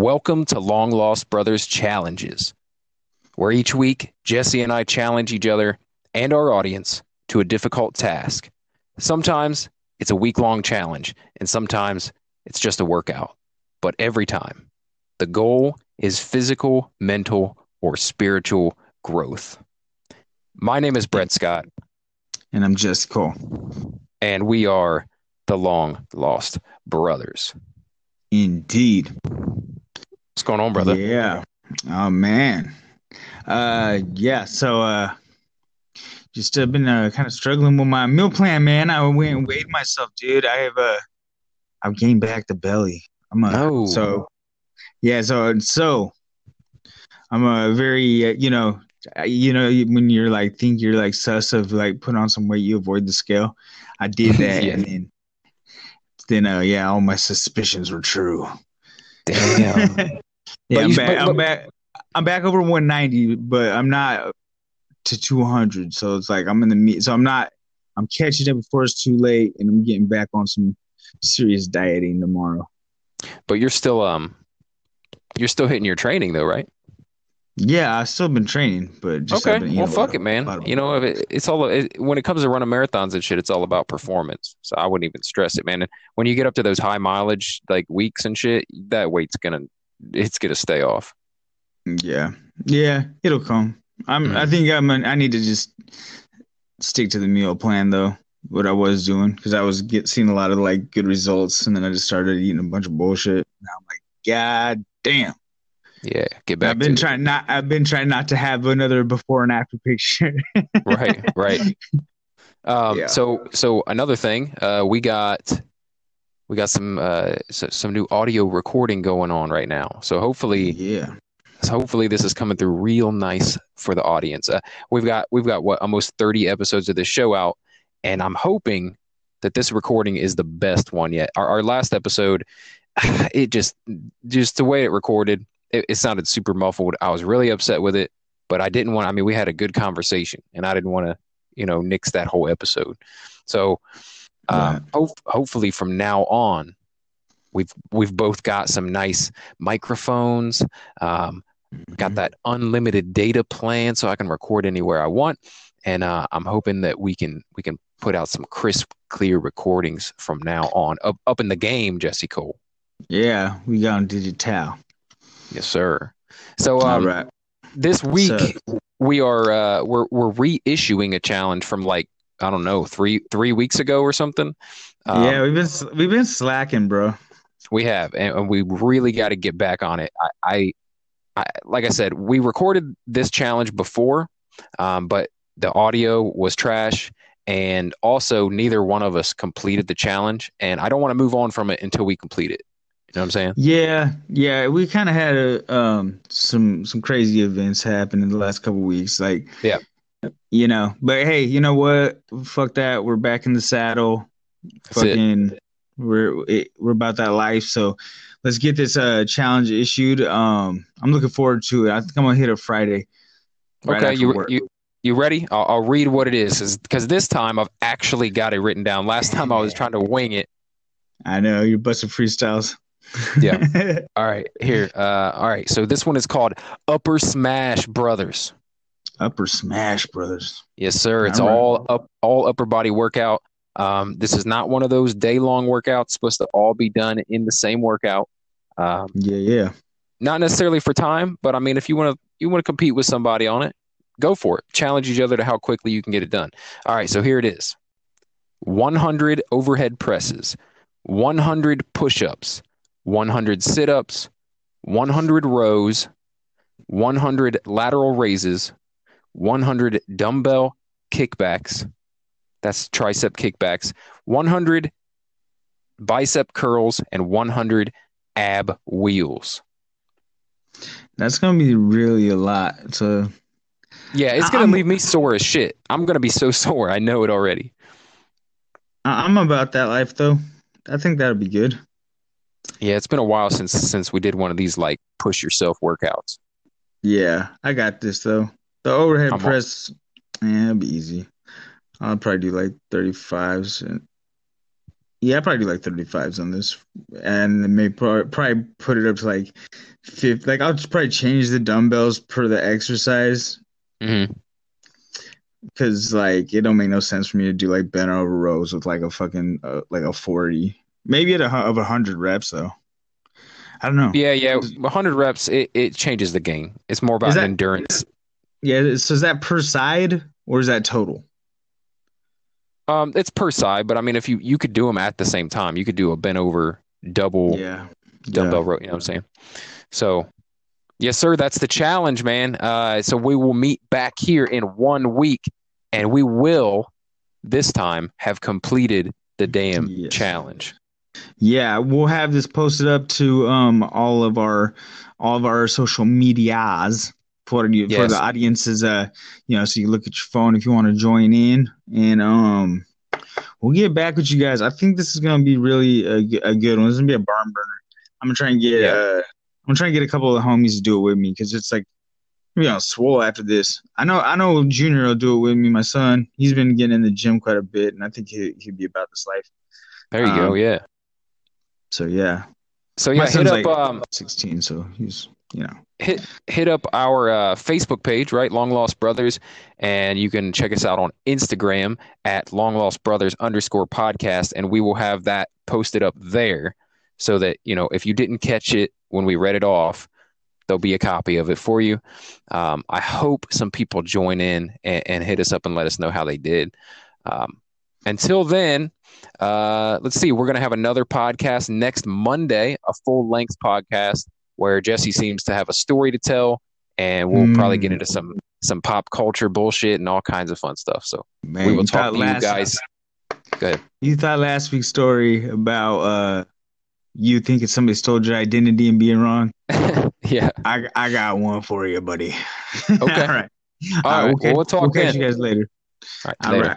Welcome to Long Lost Brothers Challenges, where each week Jesse and I challenge each other and our audience to a difficult task. Sometimes it's a week long challenge, and sometimes it's just a workout. But every time, the goal is physical, mental, or spiritual growth. My name is Brett Scott, And I'm Jesse Cole. and we are the Long Lost Brothers. Indeed. What's going on, brother? Yeah. Oh man. Uh yeah, so uh just uh, been uh, kind of struggling with my meal plan, man. I went and weighed myself, dude. I have uh I've gained back the belly. I'm a No. so yeah, so so I'm a very uh, you know you know when you're like think you're like sus of like put on some weight you avoid the scale. I did that Yeah. and then then uh yeah, all my suspicions were true. Damn. yeah, I'm you- back. but- I'm back. I'm back over 190, but I'm not to 200. So it's like I'm in the meat. So I'm not. I'm catching it before it's too late, and I'm getting back on some serious dieting tomorrow. but you're still um you're still hitting your training though, right? Yeah, I've still been training, but just okay. Been Well, a fuck it, man. You know, if it, it's all it, when it comes to running marathons and shit, it's all about performance. So I wouldn't even stress it, man. When you get up to those high mileage like weeks and shit, that weight's gonna it's gonna stay off. Yeah, yeah, it'll come. I'm. Mm. I think I'm. I need to just stick to the meal plan though. What I was doing because I was get seeing a lot of like good results, and then I just started eating a bunch of bullshit. Now I'm like, God damn. Yeah, get back. I've been to trying not. I've been trying not to have another before and after picture. right, right. Um, Yeah. So, so another thing, uh, we got we got some uh so, some new audio recording going on right now. So hopefully, yeah, So hopefully this is coming through real nice for the audience. Uh, we've got we've got what almost 30 episodes of this show out, and I'm hoping that this recording is the best one yet. Our, our last episode, it just just the way it recorded, it, it sounded super muffled. I was really upset with it, but I didn't want. I mean, we had a good conversation, and I didn't want to, you know, nix that whole episode. So, um, Right. hope, hopefully from now on, we've we've both got some nice microphones. Um, Mm-hmm. got that unlimited data plan so I can record anywhere I want. And uh, I'm hoping that we can we can put out some crisp, clear recordings from now on. Up up in the game, Jesse Cole. yeah. We got on digital. Yes, sir. So um, All right. this week So- we are uh, we're we're reissuing a challenge from like I don't know three three weeks ago or something. Um, yeah, we've been we've been slacking, bro. We have, and, we really got to get back on it. I, I, I, like I said, we recorded this challenge before, um, but the audio was trash, and also neither one of us completed the challenge. And I don't want to move on from it until we complete it. You know what I'm saying? Yeah, yeah. We kind of had a, um some some crazy events happen in the last couple weeks, like Yeah. You know. But hey, you know what? Fuck that. We're back in the saddle. That's it. Fucking, we're it, we're about that life. So let's get this uh challenge issued. Um, I'm looking forward to it. I think I'm gonna hit it Friday. right okay, you work. you you ready? I'll, I'll read what it is, because this time I've actually got it written down. Last time I was trying to wing it. I know you're busting freestyles. Yeah. All right, here. Uh, all right. So this one is called Upper Smash Brothers. Upper Smash Brothers. Yes, sir. It's All right. all up, all upper body workout. Um, this is not one of those day long workouts. It's supposed to all be done in the same workout. Um, Yeah, yeah. not necessarily for time, but I mean, if you want to, you want to compete with somebody on it, go for it. Challenge each other to how quickly you can get it done. All right. So here it is: 100 overhead presses, 100 push-ups, 100 sit-ups, 100 rows, 100 lateral raises, 100 dumbbell kickbacks. That's tricep kickbacks. 100 bicep curls and 100 ab wheels. That's gonna be really a lot. So Yeah, it's gonna I'm- leave me sore as shit. I'm gonna be so sore. I know it already. I'm about that life though. I think that'd be good. Yeah, it's been a while since since we did one of these like push yourself workouts. Yeah, I got this though. The overhead I'm- press, yeah, it'd be easy. I'll probably do like 35s. And Yeah, I'll probably do like 35s on this, and then maybe probably put it up to like 50. Like I'll just probably change the dumbbells per the exercise hmm because like it don't make no sense for me to do like bent over rows with like a fucking uh, like a 40. Maybe at a of a hundred reps though. I don't know. Yeah, yeah. 100 reps, it, it changes the game. It's more about that- endurance. Yeah, so is that per side or is that total? Um, it's per side, but I mean, if you you could do them at the same time, you could do a bent over double Yeah. dumbbell row. You know what I'm saying? So, yes, sir. That's the challenge, man. Uh, so we will meet back here in one week, and we will this time have completed the damn Yes. challenge. Yeah, we'll have this posted up to um all of our all of our social medias for you for the audiences uh you know so you look at your phone if you want to join in and um we'll get back with you guys. I think this is gonna be really a good one. This is gonna be a barn burner. I'm gonna try and get Yeah. uh I'm gonna try and get a couple of the homies to do it with me because it's like you know swole after this. I know I know Junior will do it with me. My son, he's been getting in the gym quite a bit, and I think he he'd be about this life. There you go. Um, Yeah. So yeah. So My yeah, hit son's up like um, 16, so he's you know. hit hit up our uh, Facebook page, right? Long Lost Brothers, and you can check us out on Instagram at Long Lost Brothers underscore podcast, and we will have that posted up there, so that you know if you didn't catch it when we read it off, there'll be a copy of it for you. Um, I hope some people join in and, and hit us up and let us know how they did. Um, until then, uh, let's see. We're going to have another podcast next Monday, a full length podcast where Jesse seems to have a story to tell, and we'll probably get Mm. into some some pop culture bullshit and all kinds of fun stuff. So Man, we will talk thought to you guys. Go ahead. You thought last week's story about uh you thinking somebody stole your identity and being wrong. yeah. I I got one for you, buddy. Okay. All right. All right. we'll, Well, we'll talk we'll catch you guys later. All right. All later. right.